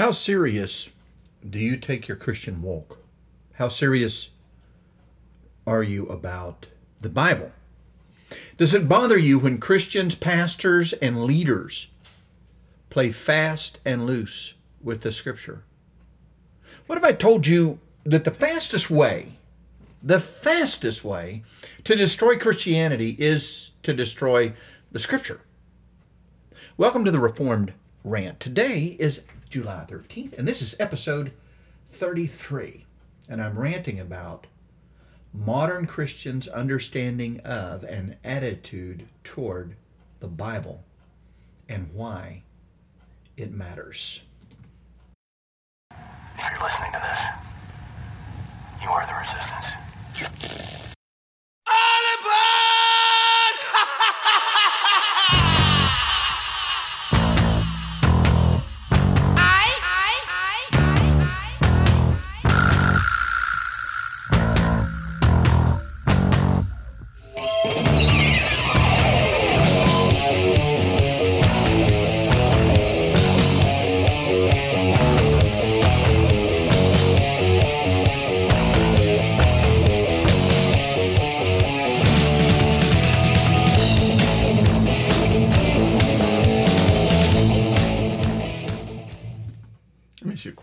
How serious do you take your Christian walk? How serious are you about the Bible? Does it bother you when Christians, pastors, and leaders play fast and loose with the Scripture? What if I told you that the fastest way, the fastest way to destroy Christianity is to destroy the Scripture? Welcome to the Reformed Rant. Today is July 13th, and this is episode 33. And I'm ranting about modern Christians' understanding of and attitude toward the Bible and why it matters. If you're listening to this, you are the resistance.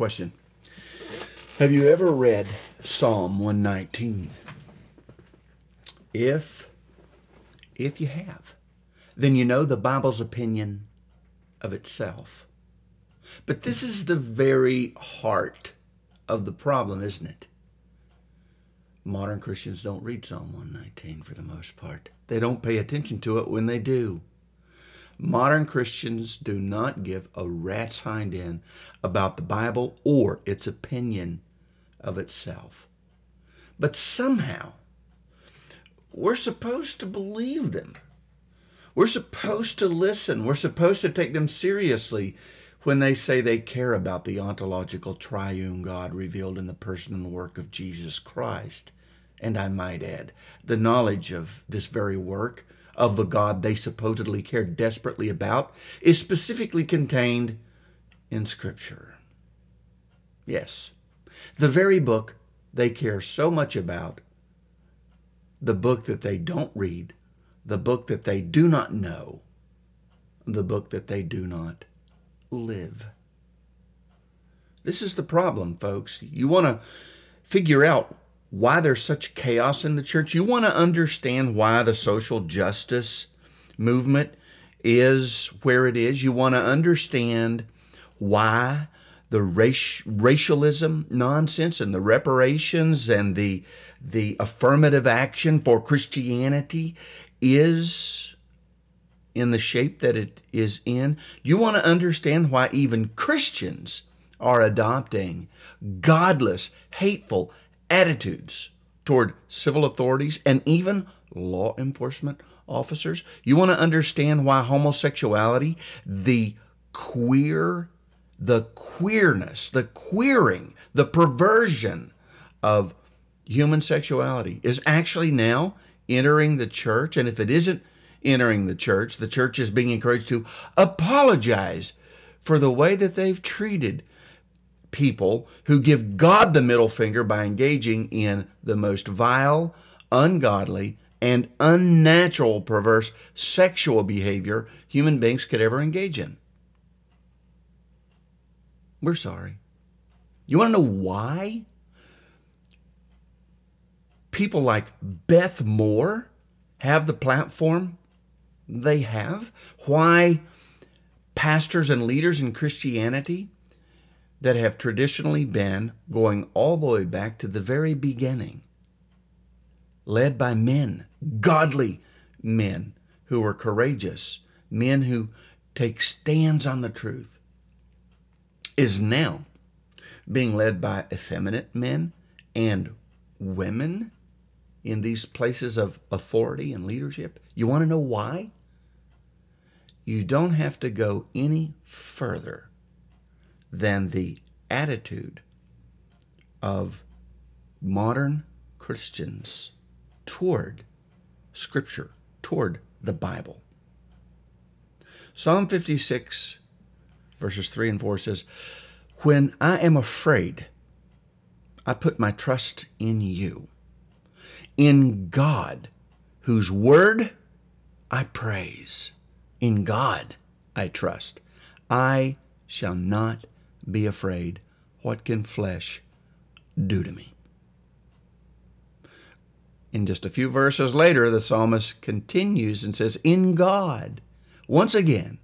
Question. Have you ever read Psalm 119? If if you have, then you know the Bible's opinion of itself. But this is the very heart of the problem, isn't it? Modern Christians don't read Psalm 119 for the most part. They don't pay attention to it when they do. Modern Christians do not give a rat's hind end about the Bible or its opinion of itself. But somehow, we're supposed to believe them. We're supposed to listen. We're supposed to take them seriously when they say they care about the ontological triune God revealed in the person and work of Jesus Christ. And I might add, the knowledge of this very work of the God they supposedly care desperately about is specifically contained in Scripture. Yes, the very book they care so much about, the book that they don't read, the book that they do not know, the book that they do not live. This is the problem, folks. You want to figure out why there's such chaos in the church. You want to understand why the social justice movement is where it is. You want to understand why the race, racialism nonsense and the reparations and the the affirmative action for Christianity is in the shape that it is in. You want to understand why even Christians are adopting godless, hateful attitudes toward civil authorities and even law enforcement officers. You want to understand why homosexuality, the queer, the queerness, the queering, the perversion of human sexuality is actually now entering the church. And if it isn't entering the church, the church is being encouraged to apologize for the way that they've treated people who give God the middle finger by engaging in the most vile, ungodly, and unnatural, perverse sexual behavior human beings could ever engage in. We're sorry. You want to know why? People like Beth Moore have the platform they have? Why pastors and leaders in Christianity that have traditionally been going all the way back to the very beginning, led by men, godly men who are courageous, men who take stands on the truth, is now being led by effeminate men and women in these places of authority and leadership. You want to know why? You don't have to go any further than the attitude of modern Christians toward Scripture, toward the Bible. Psalm 56, verses 3 and 4 says, When I am afraid, I put my trust in you, in God, whose word I praise. In God I trust. I shall not be afraid. What can flesh do to me? In just a few verses later, the psalmist continues and says, In God, once again,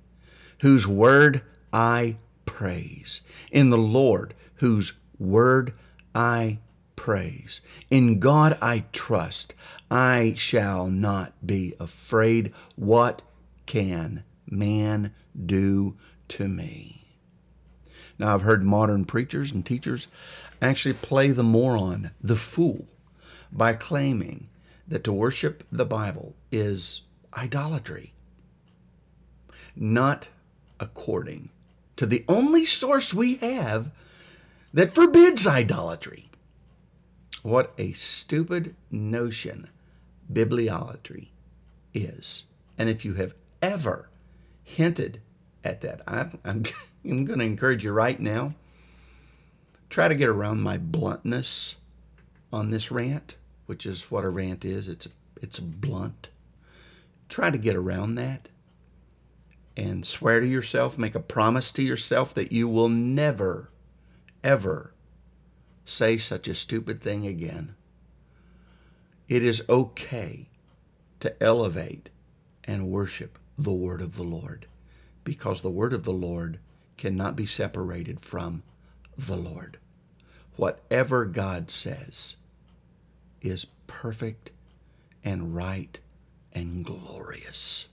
whose word I praise. In the Lord, whose word I praise. In God I trust. I shall not be afraid. What can man do to me? Now, I've heard modern preachers and teachers actually play the moron, the fool, by claiming that to worship the Bible is idolatry, not according to the only source we have that forbids idolatry. What a stupid notion bibliolatry is. And if you have ever hinted at that, I'm, I'm, I'm going to encourage you right now try to get around my bluntness on this rant, which is what a rant is. It's it's blunt. Try to get around that and swear to yourself, make a promise to yourself that you will never ever say such a stupid thing again. It is okay to elevate and worship the word of the Lord because the word of the Lord cannot be separated from the Lord. Whatever God says is perfect and right and glorious.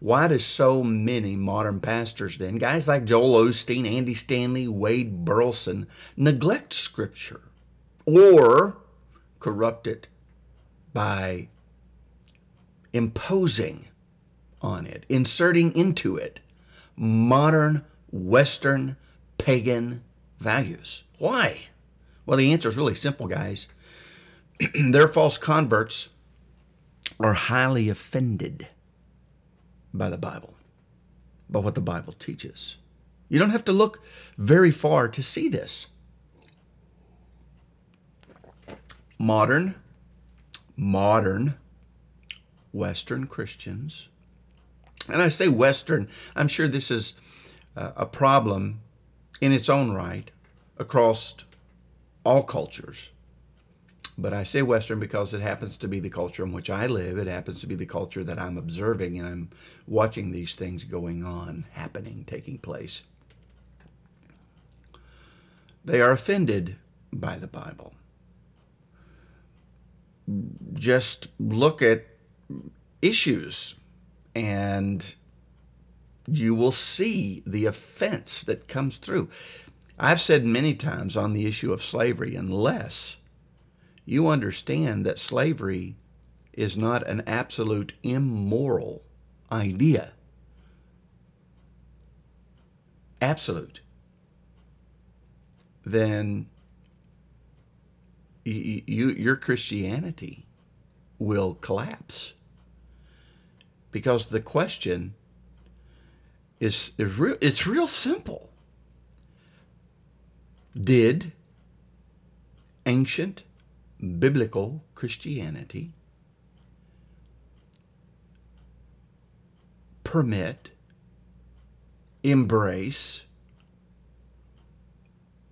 Why do so many modern pastors then, guys like Joel Osteen, Andy Stanley, Wade Burleson, neglect Scripture or corrupt it by imposing on it, inserting into it modern Western pagan values? Why? Well, the answer is really simple, guys. Their false converts are highly offended by the Bible, by what the Bible teaches. You don't have to look very far to see this. Modern, modern Western Christians, and I say Western, I'm sure this is uh, a problem in its own right across all cultures. But I say Western because it happens to be the culture in which I live. It happens to be the culture that I'm observing, and I'm watching these things going on, happening, taking place. They are offended by the Bible. Just look at issues, and you will see the offense that comes through. I've said many times on the issue of slavery, unless you understand that slavery is not an absolute immoral idea. Absolute. Then you, you, your Christianity will collapse. Because the question is, is real, it's real simple. Did ancient biblical Christianity permit, embrace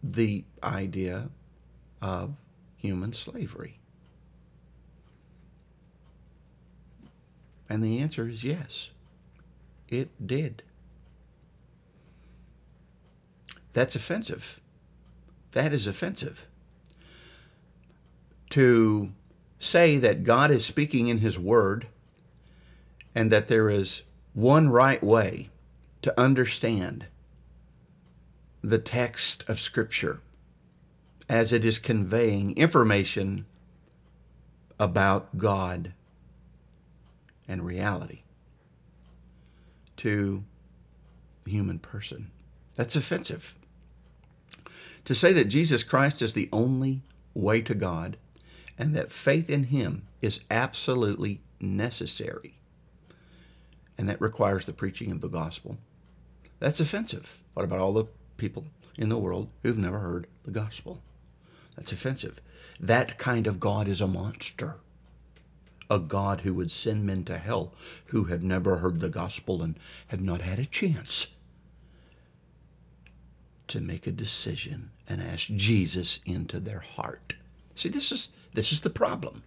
the idea of human slavery? And the answer is yes, it did. That's offensive. That is offensive to say that God is speaking in His Word and that there is one right way to understand the text of Scripture as it is conveying information about God and reality to the human person. That's offensive. To say that Jesus Christ is the only way to God and that faith in Him is absolutely necessary. And that requires the preaching of the gospel. That's offensive. What about all the people in the world who've never heard the gospel? That's offensive. That kind of God is a monster. A God who would send men to hell who have never heard the gospel and have not had a chance to make a decision and ask Jesus into their heart. See, this is this is the problem.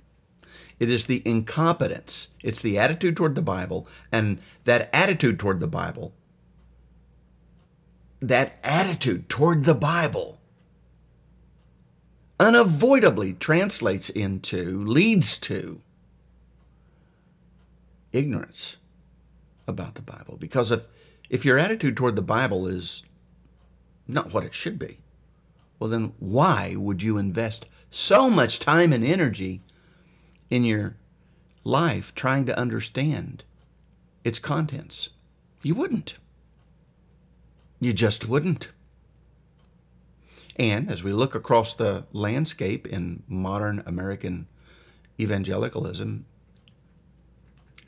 It is the incompetence. It's the attitude toward the Bible, and that attitude toward the Bible, that attitude toward the Bible unavoidably translates into, leads to ignorance about the Bible. Because if, if your attitude toward the Bible is not what it should be, well, then why would you invest so much time and energy in your life trying to understand its contents? You wouldn't. You just wouldn't. And as we look across the landscape in modern American evangelicalism,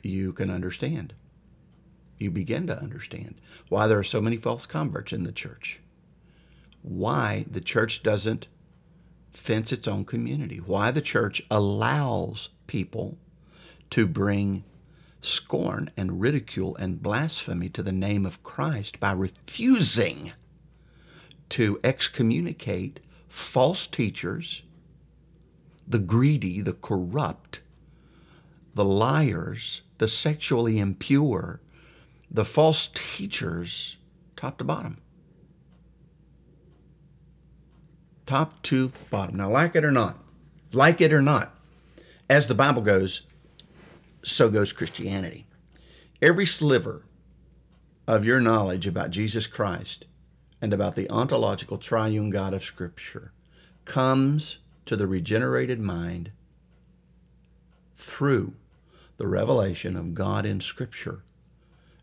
you can understand. You begin to understand why there are so many false converts in the church, why the church doesn't fence its own community, why the church allows people to bring scorn and ridicule and blasphemy to the name of Christ by refusing to excommunicate false teachers, the greedy, the corrupt, the liars, the sexually impure, the false teachers, top to bottom. Top to bottom. Now, like it or not, like it or not, as the Bible goes, so goes Christianity. Every sliver of your knowledge about Jesus Christ and about the ontological triune God of Scripture comes to the regenerated mind through the revelation of God in Scripture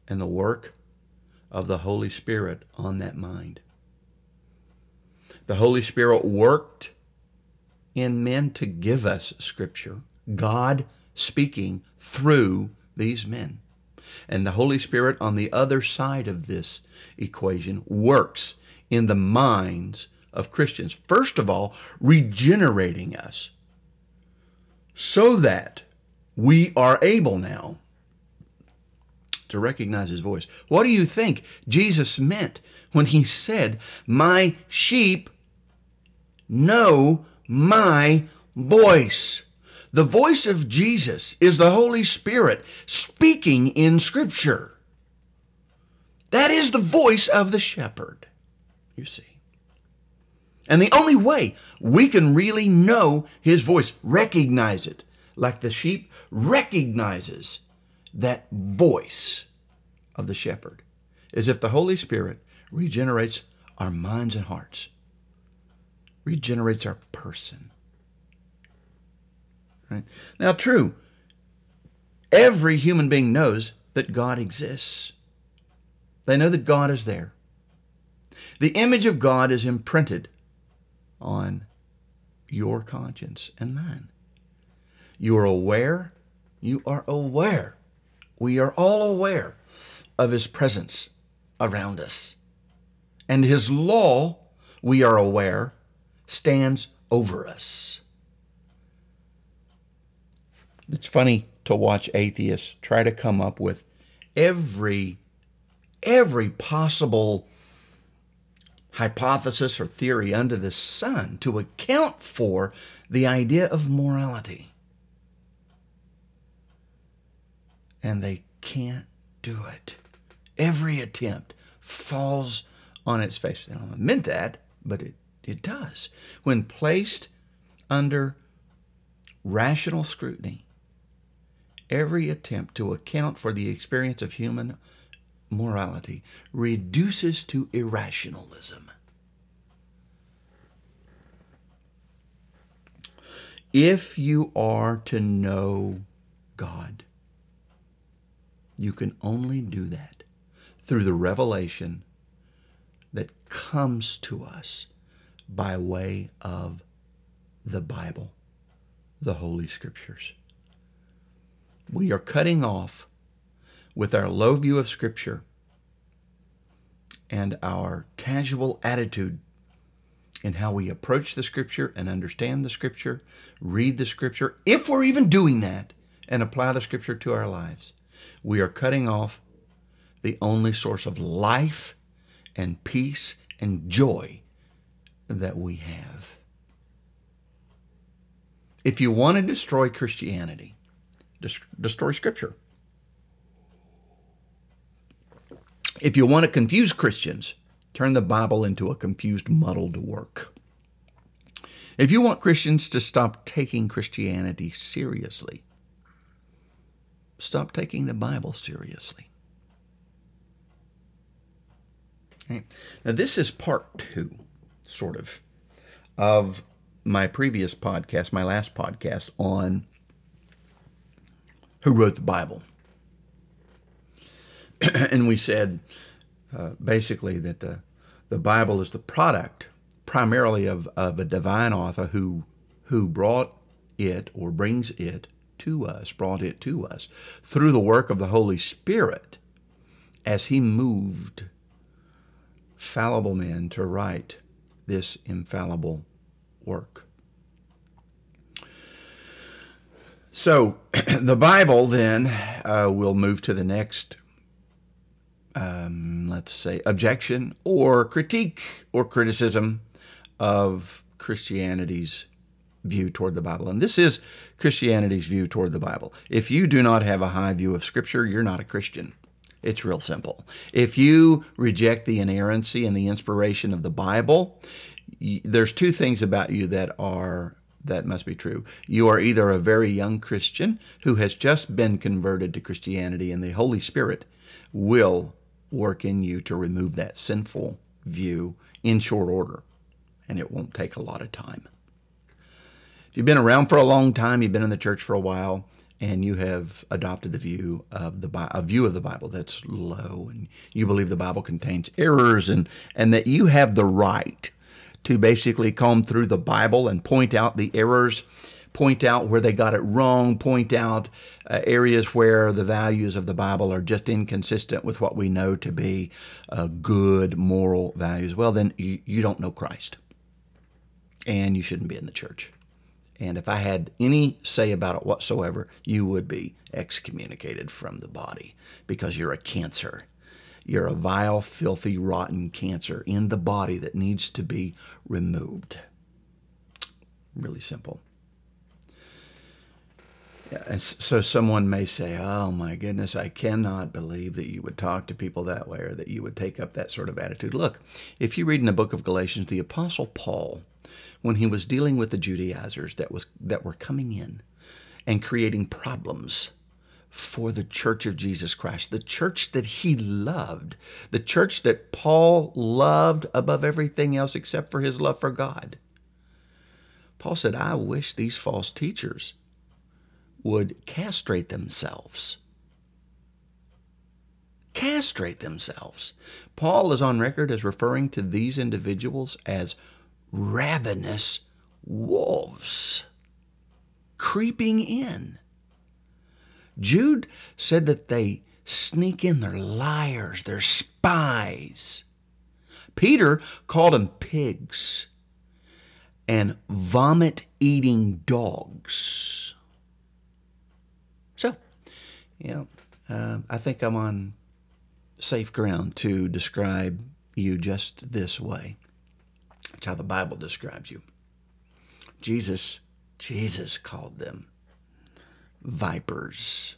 and the work of the Holy Spirit on that mind. The Holy Spirit worked in men to give us Scripture, God speaking through these men. And the Holy Spirit on the other side of this equation works in the minds of Christians. First of all, regenerating us so that we are able now to recognize his voice. What do you think Jesus meant when he said, My sheep know my voice? The voice of Jesus is the Holy Spirit speaking in Scripture. That is the voice of the shepherd, you see. And the only way we can really know his voice, recognize it, like the sheep recognizes that voice of the shepherd, is if the Holy Spirit regenerates our minds and hearts, regenerates our person. Right? Now, true, every human being knows that God exists. They know that God is there. The image of God is imprinted on your conscience and mine. You are aware, you are aware, we are all aware of His presence around us. And His law, we are aware, stands over us. It's funny to watch atheists try to come up with every every possible hypothesis or theory under the sun to account for the idea of morality. And they can't do it. Every attempt falls on its face. They don't meant that, but it, it does. When placed under rational scrutiny, every attempt to account for the experience of human morality reduces to irrationalism. If you are to know God, you can only do that through the revelation that comes to us by way of the Bible, the Holy Scriptures. We are cutting off with our low view of Scripture and our casual attitude in how we approach the Scripture and understand the Scripture, read the Scripture, if we're even doing that, and apply the Scripture to our lives, we are cutting off the only source of life and peace and joy that we have. If you want to destroy Christianity, destroy Scripture. If you want to confuse Christians, turn the Bible into a confused, muddled work. If you want Christians to stop taking Christianity seriously, stop taking the Bible seriously. Okay. Now, this is part two, sort of, of my previous podcast, my last podcast on who wrote the Bible. and we said uh, basically that the, the Bible is the product primarily of, of a divine author who, who brought it or brings it to us, brought it to us through the work of the Holy Spirit as he moved fallible men to write this infallible work. So the Bible then uh, will move to the next um, let's say, objection or critique or criticism of Christianity's view toward the Bible. And this is Christianity's view toward the Bible. If you do not have a high view of Scripture, you're not a Christian. It's real simple. If you reject the inerrancy and the inspiration of the Bible, there's two things about you that are that must be true. You are either a very young Christian who has just been converted to Christianity and the Holy Spirit will work in you to remove that sinful view in short order, and it won't take a lot of time. If you've been around for a long time, you've been in the church for a while, and you have adopted the view of the a view of the Bible that's low, and you believe the Bible contains errors, and and that you have the right to basically comb through the Bible and point out the errors point out where they got it wrong, point out uh, areas where the values of the Bible are just inconsistent with what we know to be uh, good moral values, well, then you, you don't know Christ. And you shouldn't be in the church. And if I had any say about it whatsoever, you would be excommunicated from the body because you're a cancer. You're a vile, filthy, rotten cancer in the body that needs to be removed. Really simple so someone may say, "Oh my goodness, I cannot believe that you would talk to people that way or that you would take up that sort of attitude." Look, if you read in the book of Galatians, the apostle Paul, when he was dealing with the Judaizers that was that were coming in and creating problems for the church of Jesus Christ, the church that he loved, the church that Paul loved above everything else except for his love for God. Paul said, "I wish these false teachers would castrate themselves. Castrate themselves. Paul is on record as referring to these individuals as ravenous wolves creeping in. Jude said that they sneak in, they're liars, they're spies. Peter called them pigs and vomit eating dogs. So, you know, uh, I think I'm on safe ground to describe you just this way. That's how the Bible describes you. Jesus, Jesus called them vipers,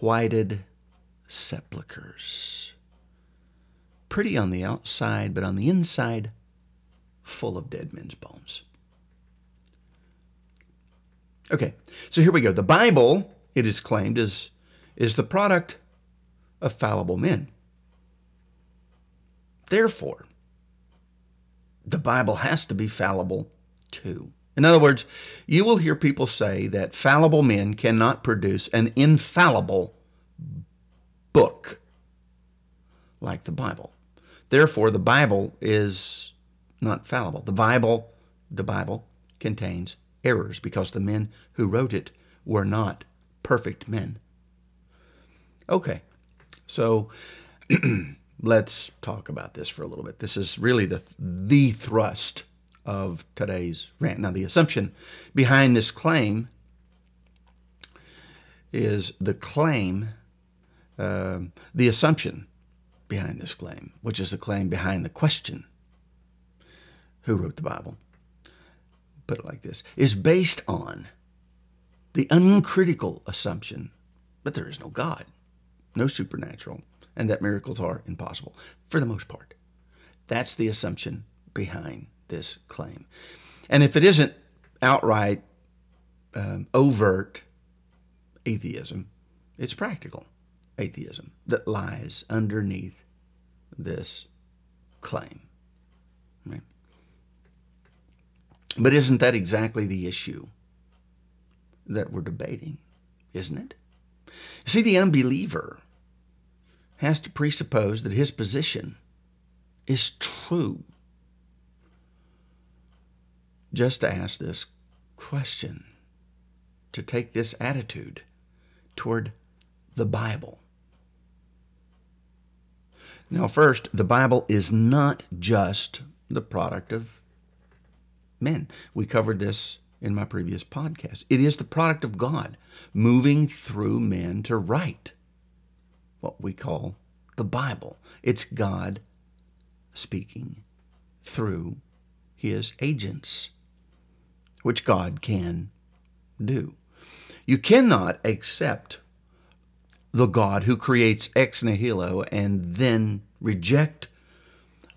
whited sepulchres. Pretty on the outside, but on the inside, full of dead men's bones. Okay, so here we go. The Bible it is claimed, is, is the product of fallible men. Therefore, the Bible has to be fallible too. In other words, you will hear people say that fallible men cannot produce an infallible book like the Bible. Therefore, the Bible is not fallible. The Bible, the Bible contains errors because the men who wrote it were not perfect men. Okay, so let's talk about this for a little bit. This is really the the thrust of today's rant. Now, the assumption behind this claim is the claim, uh, the assumption behind this claim, which is the claim behind the question who wrote the Bible? Put it like this is based on the uncritical assumption that there is no God, no supernatural, and that miracles are impossible for the most part. That's the assumption behind this claim. And if it isn't outright um, overt atheism, it's practical atheism that lies underneath this claim. Right? But isn't that exactly the issue that we're debating? Isn't it? See, the unbeliever has to presuppose that his position is true. Just to ask this question, to take this attitude toward the Bible. Now, first, the Bible is not just the product of men. We covered this in my previous podcast. It is the product of God moving through men to write what we call the Bible. It's God speaking through his agents, which God can do. You cannot accept the God who creates ex nihilo and then reject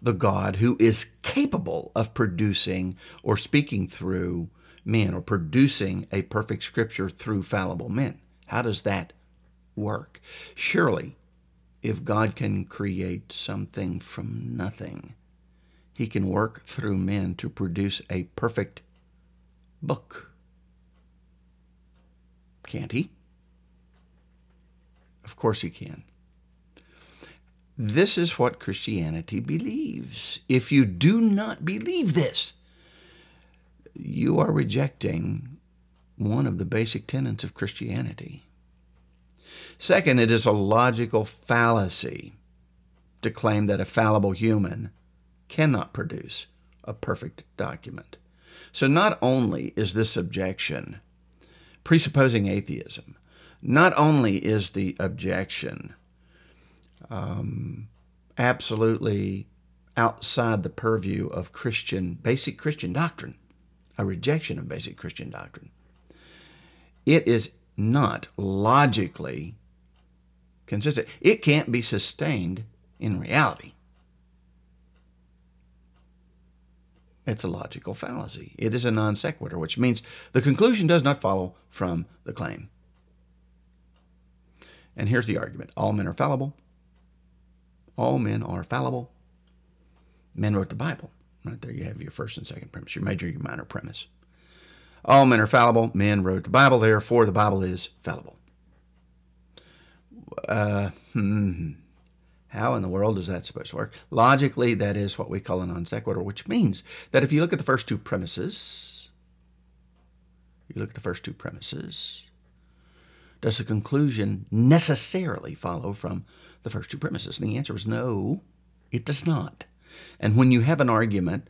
the God who is capable of producing or speaking through men or producing a perfect scripture through fallible men. How does that work? Surely, if God can create something from nothing, he can work through men to produce a perfect book. Can't he? Of course he can. This is what Christianity believes. If you do not believe this, you are rejecting one of the basic tenets of Christianity. Second, it is a logical fallacy to claim that a fallible human cannot produce a perfect document. So, not only is this objection presupposing atheism, not only is the objection um, absolutely outside the purview of Christian, basic Christian doctrine, a rejection of basic Christian doctrine. It is not logically consistent. It can't be sustained in reality. It's a logical fallacy. It is a non sequitur, which means the conclusion does not follow from the claim. And here's the argument all men are fallible. All men are fallible. Men wrote the Bible. Right there you have your first and second premise, your major, your minor premise. All men are fallible. Men wrote the Bible, therefore the Bible is fallible. Uh, hmm, how in the world is that supposed to work? Logically, that is what we call a non sequitur, which means that if you look at the first two premises, you look at the first two premises, does the conclusion necessarily follow from the first two premises? And the answer is no, it does not. And when you have an argument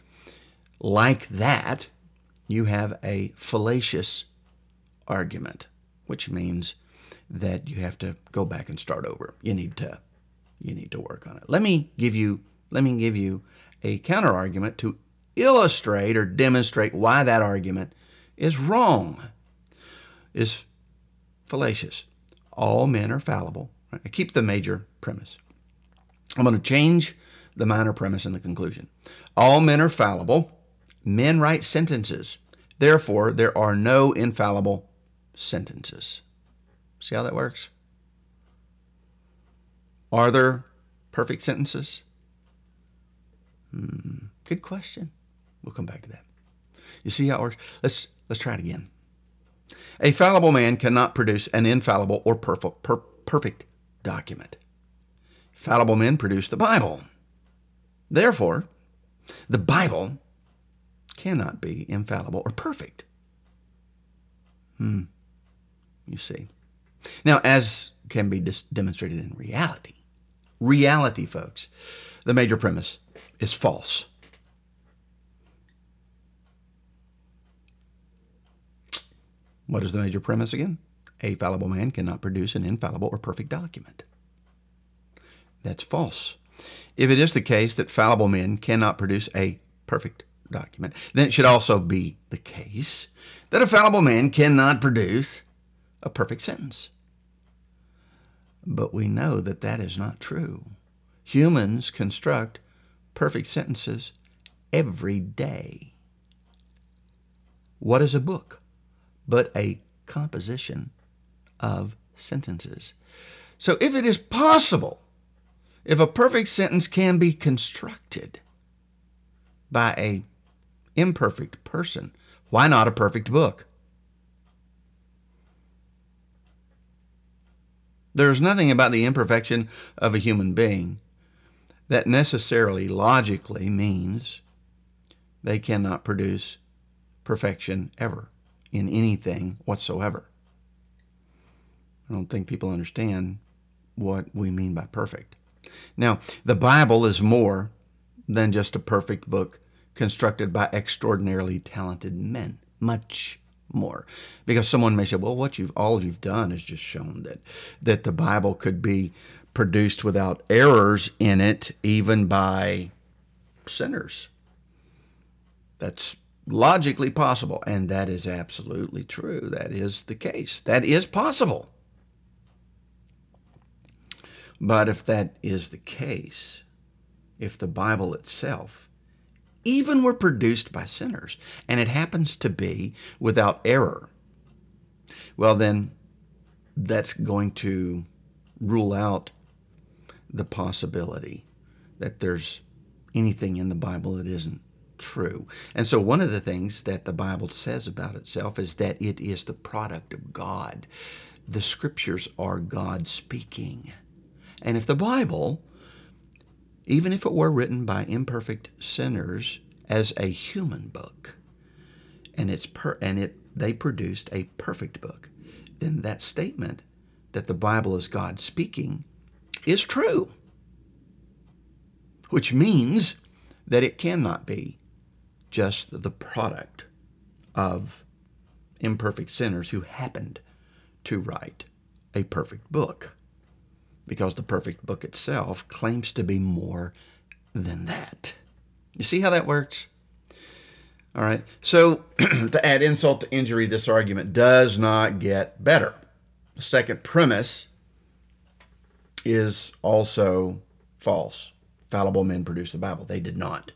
like that, you have a fallacious argument, which means that you have to go back and start over. You need to you need to work on it. Let me give you let me give you a counter argument to illustrate or demonstrate why that argument is wrong. Is fallacious. All men are fallible. I keep the major premise. I'm going to change the minor premise and the conclusion. All men are fallible. Men write sentences. Therefore, there are no infallible sentences. See how that works? Are there perfect sentences? Hmm, good question. We'll come back to that. You see how it works? Let's let's try it again. A fallible man cannot produce an infallible or per, perfect document. Fallible men produce the Bible. Therefore, the Bible cannot be infallible or perfect. Hmm. You see. Now, as can be dis- demonstrated in reality, reality, folks. The major premise is false. What is the major premise again? A fallible man cannot produce an infallible or perfect document. That's false. If it is the case that fallible men cannot produce a perfect document, then it should also be the case that a fallible man cannot produce a perfect sentence. But we know that that is not true. Humans construct perfect sentences every day. What is a book but a composition of sentences? So if it is possible, if a perfect sentence can be constructed by a imperfect person, why not a perfect book? There's nothing about the imperfection of a human being that necessarily logically means they cannot produce perfection ever in anything whatsoever. I don't think people understand what we mean by perfect. Now, the Bible is more than just a perfect book constructed by extraordinarily talented men. Much more. Because someone may say, well, what you've all you've done is just shown that that the Bible could be produced without errors in it, even by sinners. That's logically possible, and that is absolutely true. That is the case. That is possible. But if that is the case, if the Bible itself even were produced by sinners, and it happens to be without error, well, then that's going to rule out the possibility that there's anything in the Bible that isn't true. And so, one of the things that the Bible says about itself is that it is the product of God. The scriptures are God speaking. And if the Bible even if it were written by imperfect sinners as a human book, and it's per, and it they produced a perfect book, then that statement that the Bible is God speaking is true. Which means that it cannot be just the product of imperfect sinners who happened to write a perfect book because the perfect book itself claims to be more than that. You see how that works? All right. So, to add insult to injury, this argument does not get better. The second premise is also false. Fallible men produced the Bible. They did not.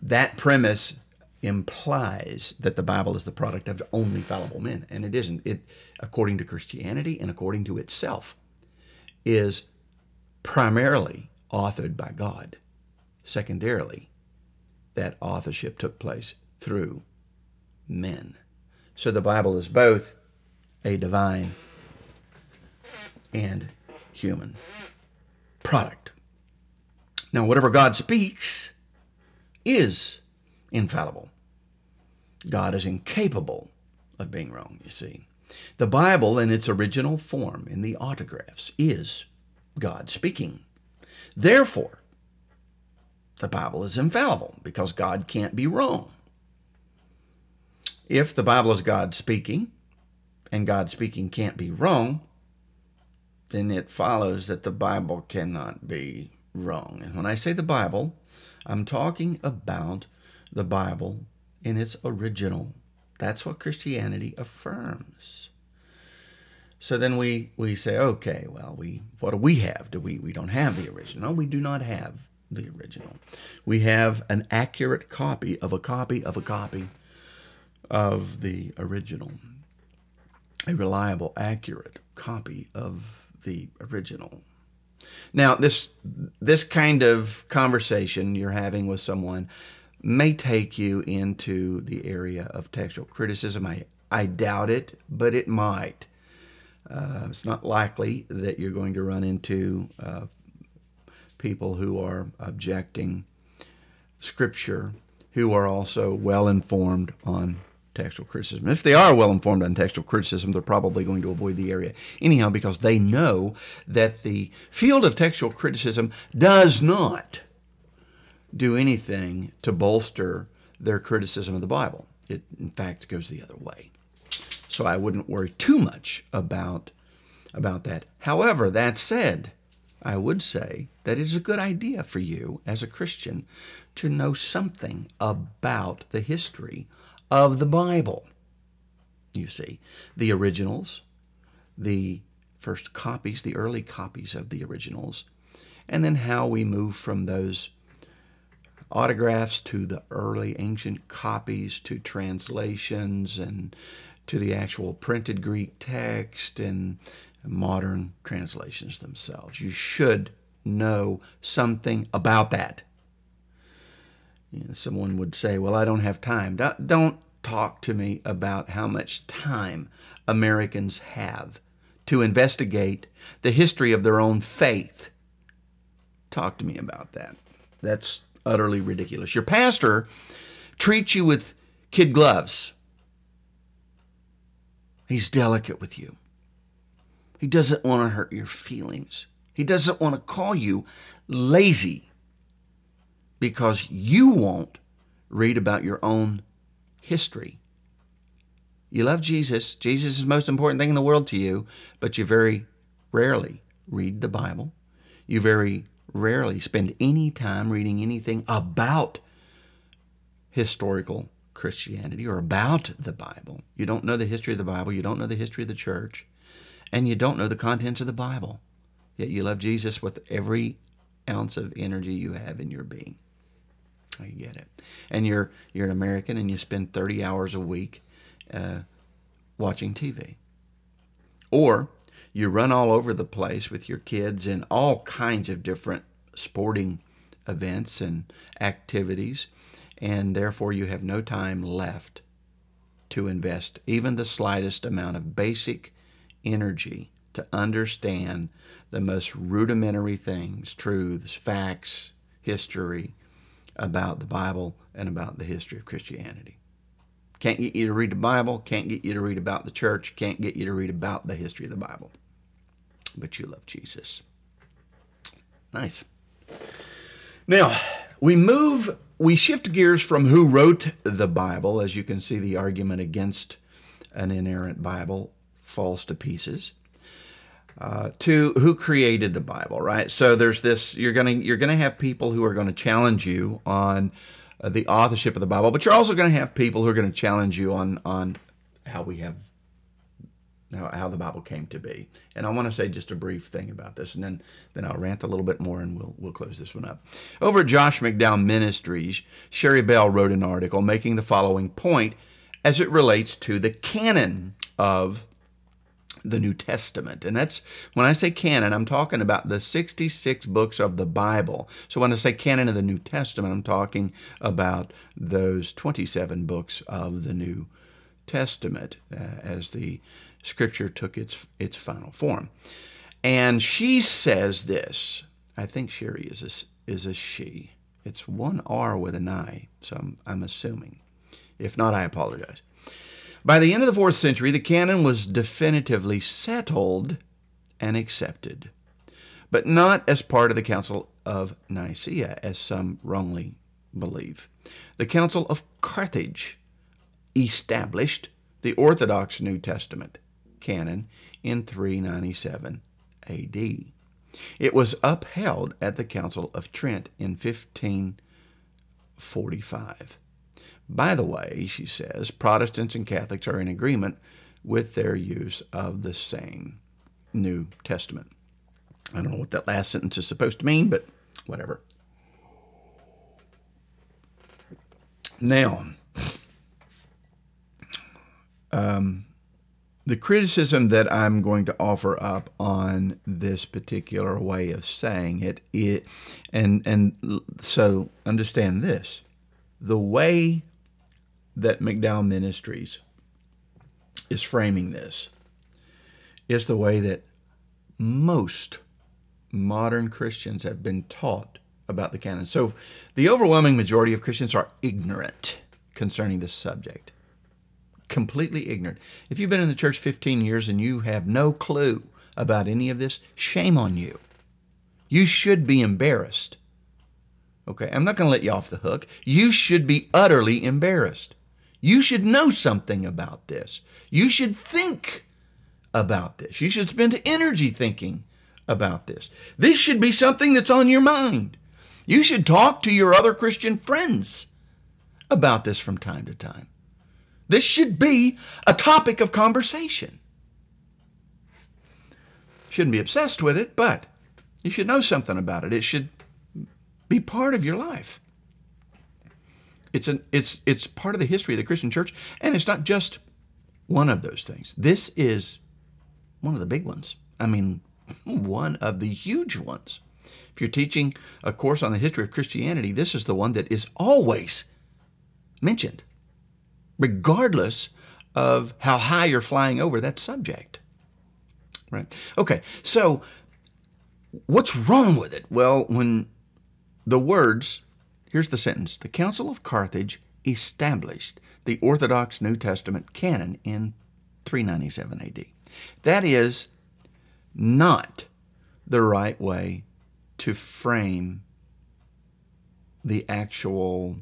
That premise implies that the Bible is the product of only fallible men, and it isn't. It, according to Christianity and according to itself, is primarily authored by God. Secondarily, that authorship took place through men. So the Bible is both a divine and human product. Now, whatever God speaks is infallible. God is incapable of being wrong, you see. The Bible, in its original form, in the autographs, is God speaking. Therefore, the Bible is infallible because God can't be wrong. If the Bible is God speaking, and God speaking can't be wrong, then it follows that the Bible cannot be wrong. And when I say the Bible, I'm talking about the Bible in its original that's what Christianity affirms. So then we, we say, okay, well, we what do we have? Do we we don't have the original? We do not have the original. We have an accurate copy of a copy of a copy of the original. A reliable, accurate copy of the original. Now, this this kind of conversation you're having with someone may take you into the area of textual criticism. I, I doubt it, but it might. Uh, it's not likely that you're going to run into uh, people who are objecting scripture who are also well informed on textual criticism. If they are well informed on textual criticism, they're probably going to avoid the area anyhow because they know that the field of textual criticism does not do anything to bolster their criticism of the Bible. It, in fact, goes the other way. So I wouldn't worry too much about about that. However, that said, I would say that it is a good idea for you as a Christian to know something about the history of the Bible. You see, the originals, the first copies, the early copies of the originals, and then how we move from those autographs to the early ancient copies to translations and to the actual printed Greek text and modern translations themselves. You should know something about that. You know, someone would say, Well, I don't have time. Don't talk to me about how much time Americans have to investigate the history of their own faith. Talk to me about that. That's utterly ridiculous. Your pastor treats you with kid gloves. He's delicate with you. He doesn't want to hurt your feelings. He doesn't want to call you lazy because you won't read about your own history. You love Jesus. Jesus is the most important thing in the world to you, but you very rarely read the Bible. You very rarely spend any time reading anything about historical Christianity or about the Bible. You don't know the history of the Bible. You don't know the history of the church and you don't know the contents of the Bible, yet you love Jesus with every ounce of energy you have in your being. I get it. And you're you're an American, and you spend 30 hours a week uh, watching TV, or you run all over the place with your kids in all kinds of different sporting events and activities, and therefore you have no time left to invest even the slightest amount of basic energy to understand the most rudimentary things, truths, facts, history about the Bible and about the history of Christianity. Can't get you to read the Bible, can't get you to read about the church, can't get you to read about the history of the Bible. But you love Jesus. Nice. Now, we move, we shift gears from who wrote the Bible, as you can see the argument against an inerrant Bible falls to pieces. Uh, to who created the Bible, right? So there's this. You're gonna you're gonna have people who are to challenge you on uh, the authorship of the Bible, but you're also going to have people who are going to challenge you on on how we have how, how the Bible came to be. And I want to say just a brief thing about this, and then then I'll rant a little bit more, and we'll we'll close this one up. Over at Josh McDowell Ministries, Sheri Bell wrote an article making the following point as it relates to the canon of the New Testament. And that's when I say canon, I'm talking about the 66 books of the Bible. So when I say canon of the New Testament, I'm talking about those 27 books of the New Testament uh, as the scripture took its its final form. And she says this. I think Sheri is a, is a she. It's one R with an I, so I'm, I'm assuming. If not, I apologize. By the end of the fourth century, the canon was definitively settled and accepted, but not as part of the Council of Nicaea, as some wrongly believe. The Council of Carthage established the Orthodox New Testament canon in 397 AD. It was upheld at the Council of Trent in 1545. By the way, she says, Protestants and Catholics are in agreement with their use of the same New Testament. I don't know what that last sentence is supposed to mean, but whatever. Now, um, the criticism that I'm going to offer up on this particular way of saying it, it and and so understand this: the way that McDowell Ministries is framing this is the way that most modern Christians have been taught about the canon. So the overwhelming majority of Christians are ignorant concerning this subject. completely ignorant. If you've been in the church 15 years and you have no clue about any of this, shame on you. You should be embarrassed. Okay, I'm not going to let you off the hook. You should be utterly embarrassed. You should know something about this. You should think about this. You should spend energy thinking about this. This should be something that's on your mind. You should talk to your other Christian friends about this from time to time. This should be a topic of conversation. Shouldn't be obsessed with it, but you should know something about it. It should be part of your life. It's an it's it's part of the history of the Christian church, and it's not just one of those things. This is one of the big ones. I mean, one of the huge ones. If you're teaching a course on the history of Christianity, this is the one that is always mentioned, regardless of how high you're flying over that subject. Right? Okay, so what's wrong with it? Well, when the words, here's the sentence the Council of Carthage established the Orthodox New Testament canon in 397 AD. That is not the right way to frame the actual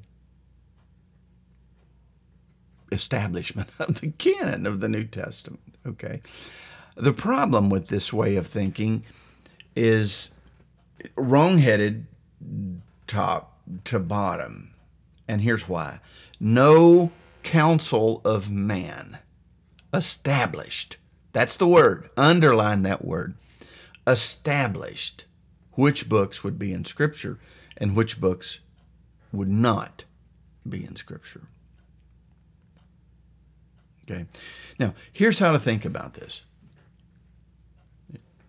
establishment of the canon of the New Testament. Okay. The problem with this way of thinking is wrongheaded top to bottom. And here's why no council of man established. That's the word. Underline that word. Established which books would be in Scripture and which books would not be in Scripture. Okay. Now, here's how to think about this.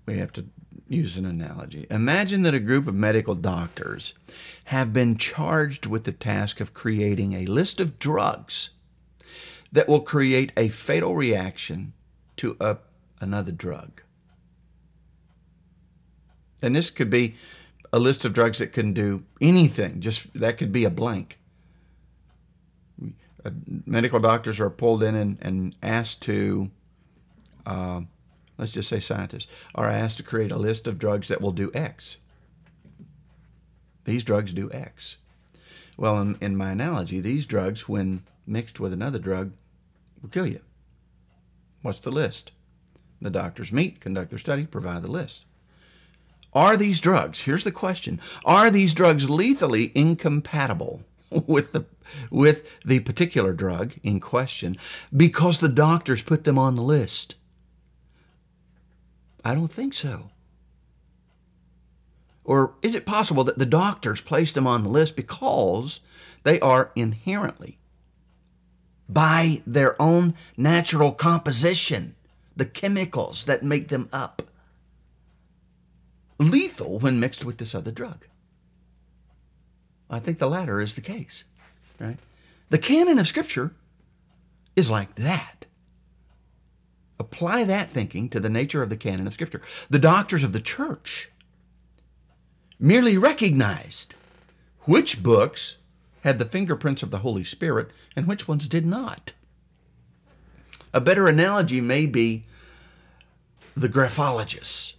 We have to use an analogy. Imagine that a group of medical doctors have been charged with the task of creating a list of drugs that will create a fatal reaction to a, another drug. And this could be a list of drugs that can do anything, just that could be a blank. Uh, medical doctors are pulled in and, and asked to uh, let's just say scientists, are asked to create a list of drugs that will do X. These drugs do X. Well, in, in my analogy, these drugs, when mixed with another drug, will kill you. What's the list? The doctors meet, conduct their study, provide the list. Are these drugs, here's the question, are these drugs lethally incompatible with the, with the particular drug in question because the doctors put them on the list? I don't think so. Or is it possible that the doctors placed them on the list because they are inherently, by their own natural composition, the chemicals that make them up, lethal when mixed with this other drug? I think the latter is the case, right? The canon of Scripture is like that. Apply that thinking to the nature of the canon of Scripture. The doctors of the church merely recognized which books had the fingerprints of the Holy Spirit and which ones did not. A better analogy may be the graphologists.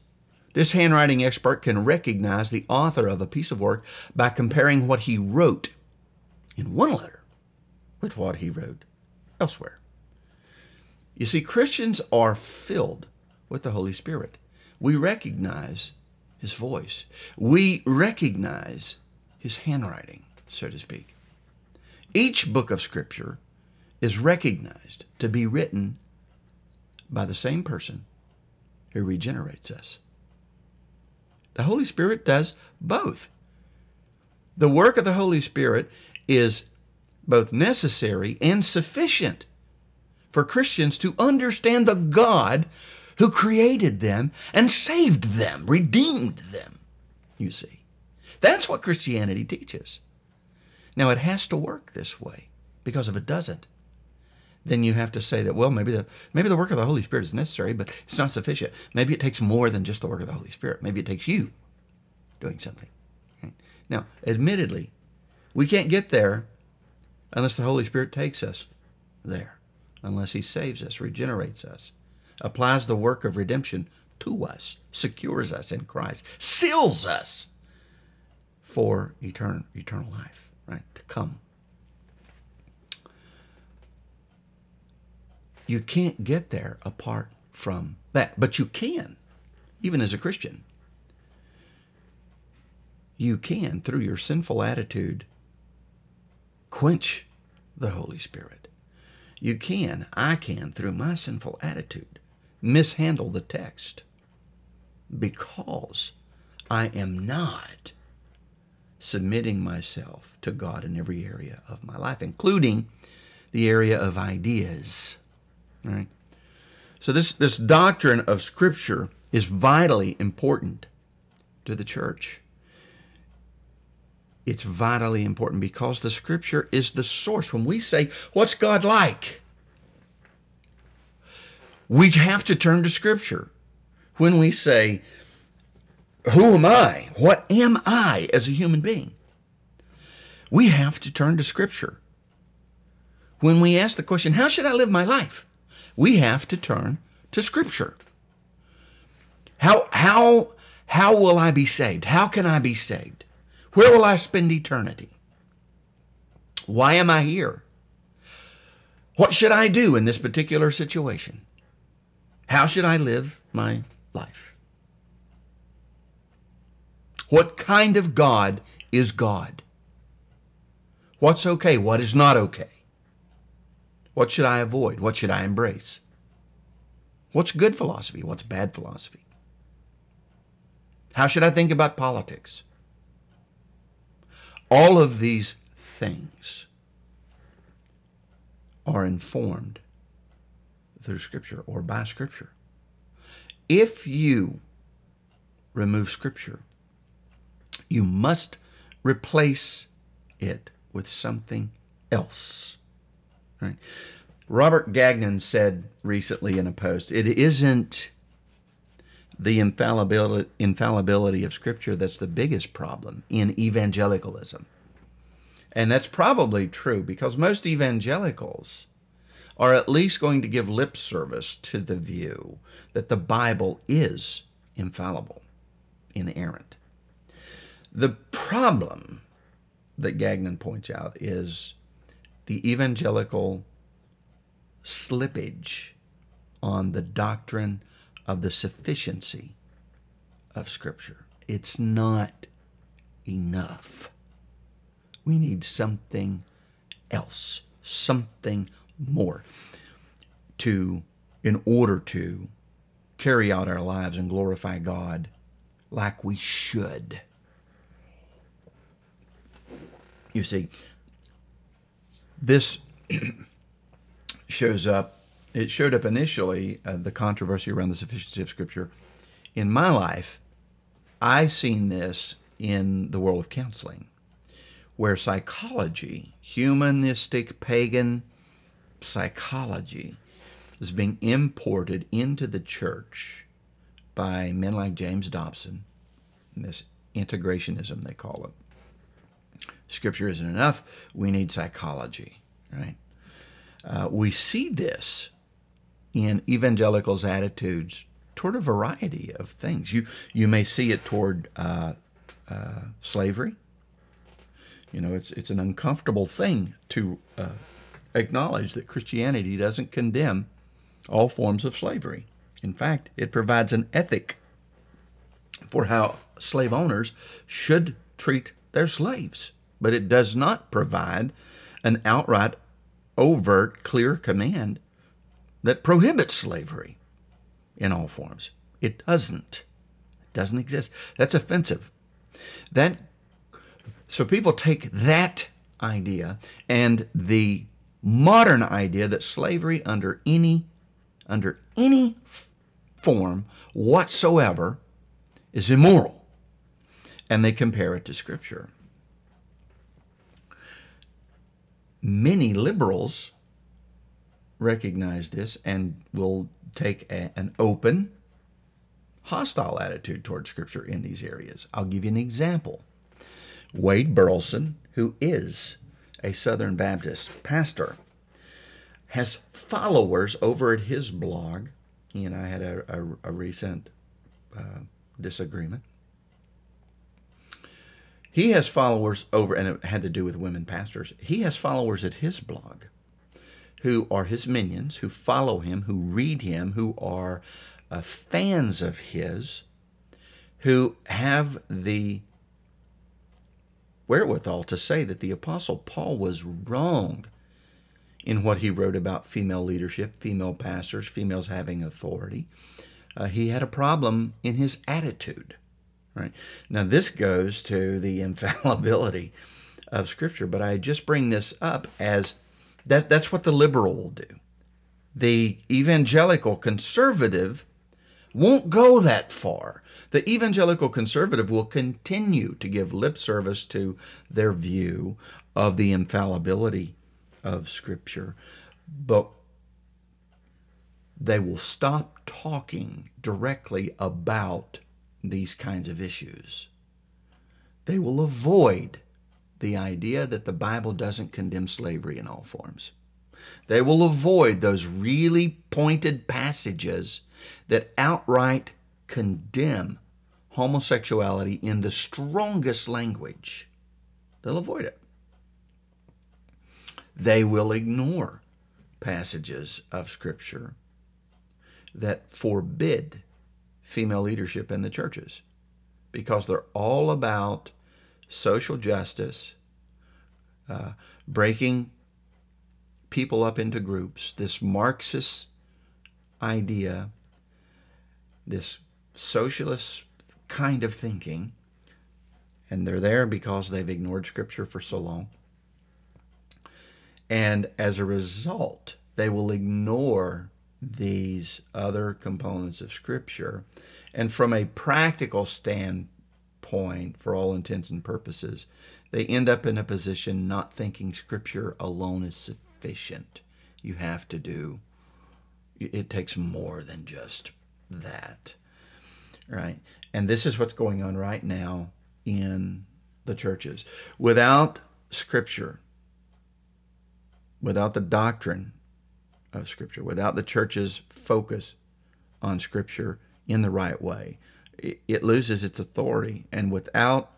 This handwriting expert can recognize the author of a piece of work by comparing what he wrote in one letter with what he wrote elsewhere. You see, Christians are filled with the Holy Spirit. We recognize His voice, we recognize His handwriting, so to speak. Each book of Scripture is recognized to be written by the same person who regenerates us. The Holy Spirit does both. The work of the Holy Spirit is both necessary and sufficient for Christians to understand the God who created them and saved them, redeemed them, you see. That's what Christianity teaches. Now, it has to work this way because if it doesn't, then you have to say that well maybe the maybe the work of the Holy Spirit is necessary, but it's not sufficient. Maybe it takes more than just the work of the Holy Spirit. Maybe it takes you doing something. Now, admittedly, we can't get there unless the Holy Spirit takes us there. Unless he saves us, regenerates us, applies the work of redemption to us, secures us in Christ, seals us for eternal, eternal life, right? To come. You can't get there apart from that, but you can, even as a Christian. You can, through your sinful attitude, quench the Holy Spirit. You can, I can, through my sinful attitude, mishandle the text because I am not submitting myself to God in every area of my life, including the area of ideas. Right? So this, this doctrine of Scripture is vitally important to the church. It's vitally important because the Scripture is the source. When we say, What's God like? we have to turn to Scripture. When we say, Who am I? What am I as a human being? We have to turn to Scripture. When we ask the question, How should I live my life? we have to turn to Scripture. How, how, how will I be saved? How can I be saved? Where will I spend eternity? Why am I here? What should I do in this particular situation? How should I live my life? What kind of God is God? What's okay? What is not okay? What should I avoid? What should I embrace? What's good philosophy? What's bad philosophy? How should I think about politics? All of these things are informed through Scripture or by Scripture. If you remove Scripture, you must replace it with something else. Right? Robert Gagnon said recently in a post, it isn't the infallibility, infallibility of Scripture that's the biggest problem in evangelicalism. And that's probably true because most evangelicals are at least going to give lip service to the view that the Bible is infallible, inerrant. The problem that Gagnon points out is the evangelical slippage on the doctrine of the sufficiency of Scripture. It's not enough. We need something else, something more to in order to carry out our lives and glorify God like we should. You see, this shows up, it showed up initially, uh, the controversy around the sufficiency of Scripture. In my life, I've seen this in the world of counseling, where psychology, humanistic, pagan, psychology is being imported into the church by men like James Dobson, this integrationism they call it. Scripture isn't enough. We need psychology, right? Uh, we see this in evangelicals' attitudes toward a variety of things. You you may see it toward uh, uh, slavery. You know, it's it's an uncomfortable thing to uh, acknowledge that Christianity doesn't condemn all forms of slavery. In fact, it provides an ethic for how slave owners should treat their slaves, but it does not provide an outright, overt, clear command that prohibits slavery in all forms. It doesn't. It doesn't exist. That's offensive. That so people take that idea and the modern idea that slavery under any under any form whatsoever is immoral and they compare it to scripture many liberals recognize this and will take a, an open hostile attitude toward scripture in these areas i'll give you an example wade burleson who is a Southern Baptist pastor, has followers over at his blog. He and I had a, a, a recent uh, disagreement. He has followers over, and it had to do with women pastors. He has followers at his blog who are his minions, who follow him, who read him, who are uh, fans of his, who have the wherewithal to say that the Apostle Paul was wrong in what he wrote about female leadership, female pastors, females having authority. Uh, he had a problem in his attitude. Right now, this goes to the infallibility of Scripture, but I just bring this up as that that's what the liberal will do. The evangelical conservative won't go that far. The evangelical conservative will continue to give lip service to their view of the infallibility of Scripture, but they will stop talking directly about these kinds of issues. They will avoid the idea that the Bible doesn't condemn slavery in all forms. They will avoid those really pointed passages that outright condemn homosexuality in the strongest language. They'll avoid it. They will ignore passages of Scripture that forbid female leadership in the churches because they're all about social justice, uh, breaking people up into groups, this Marxist idea, this socialist kind of thinking, and they're there because they've ignored Scripture for so long. And as a result, they will ignore these other components of Scripture. And from a practical standpoint, for all intents and purposes, they end up in a position not thinking Scripture alone is sufficient. You have to do, it takes more than just that. Right? And this is what's going on right now in the churches. Without Scripture, without the doctrine of Scripture, without the church's focus on Scripture in the right way, it loses its authority. And without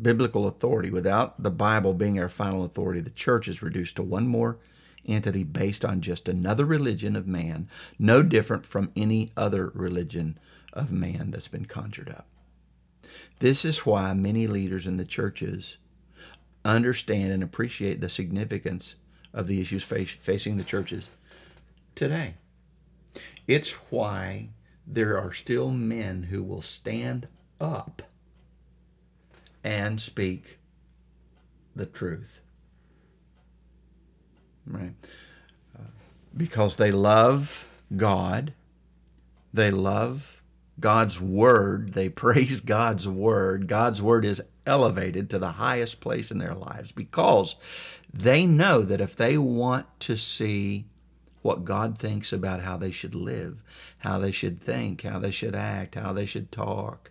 biblical authority, without the Bible being our final authority, the church is reduced to one more entity based on just another religion of man, no different from any other religion of man that's been conjured up. This is why many leaders in the churches understand and appreciate the significance of the issues face, facing the churches today. It's why there are still men who will stand up and speak the truth. Right? Because they love God, they love God's Word, they praise God's Word. God's Word is elevated to the highest place in their lives because they know that if they want to see what God thinks about how they should live, how they should think, how they should act, how they should talk,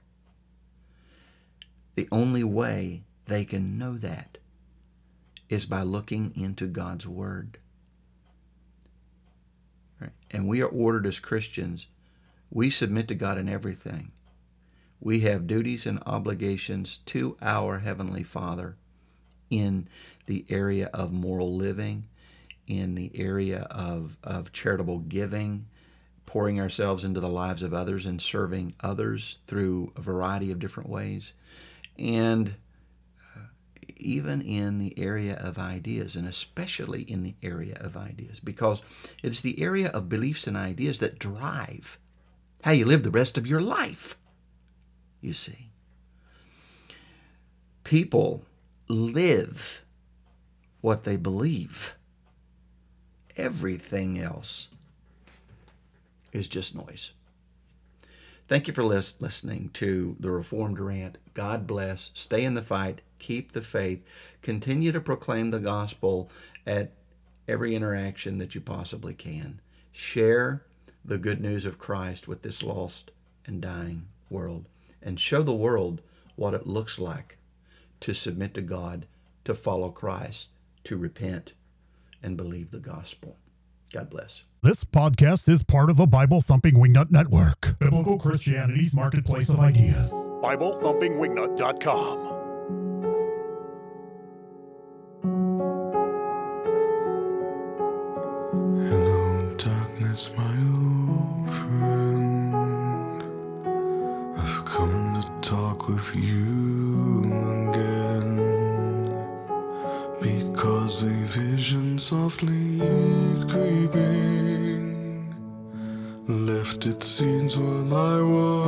the only way they can know that is by looking into God's Word. Right? And we are ordered as Christians, we submit to God in everything. We have duties and obligations to our Heavenly Father in the area of moral living, in the area of, of charitable giving, pouring ourselves into the lives of others and serving others through a variety of different ways, and uh, even in the area of ideas, and especially in the area of ideas, because it's the area of beliefs and ideas that drive how you live the rest of your life, you see. People live what they believe. Everything else is just noise. Thank you for lis- listening to the Reformed Rant. God bless. Stay in the fight. Keep the faith. Continue to proclaim the gospel at every interaction that you possibly can. Share the good news of Christ with this lost and dying world and show the world what it looks like to submit to God, to follow Christ, to repent, and believe the gospel. God bless. This podcast is part of the Bible Thumping Wingnut Network, Biblical Christianity's marketplace of ideas. BibleThumpingWingnut.com. Hello, darkness, my old friend. I've come to talk with you left its seeds while I was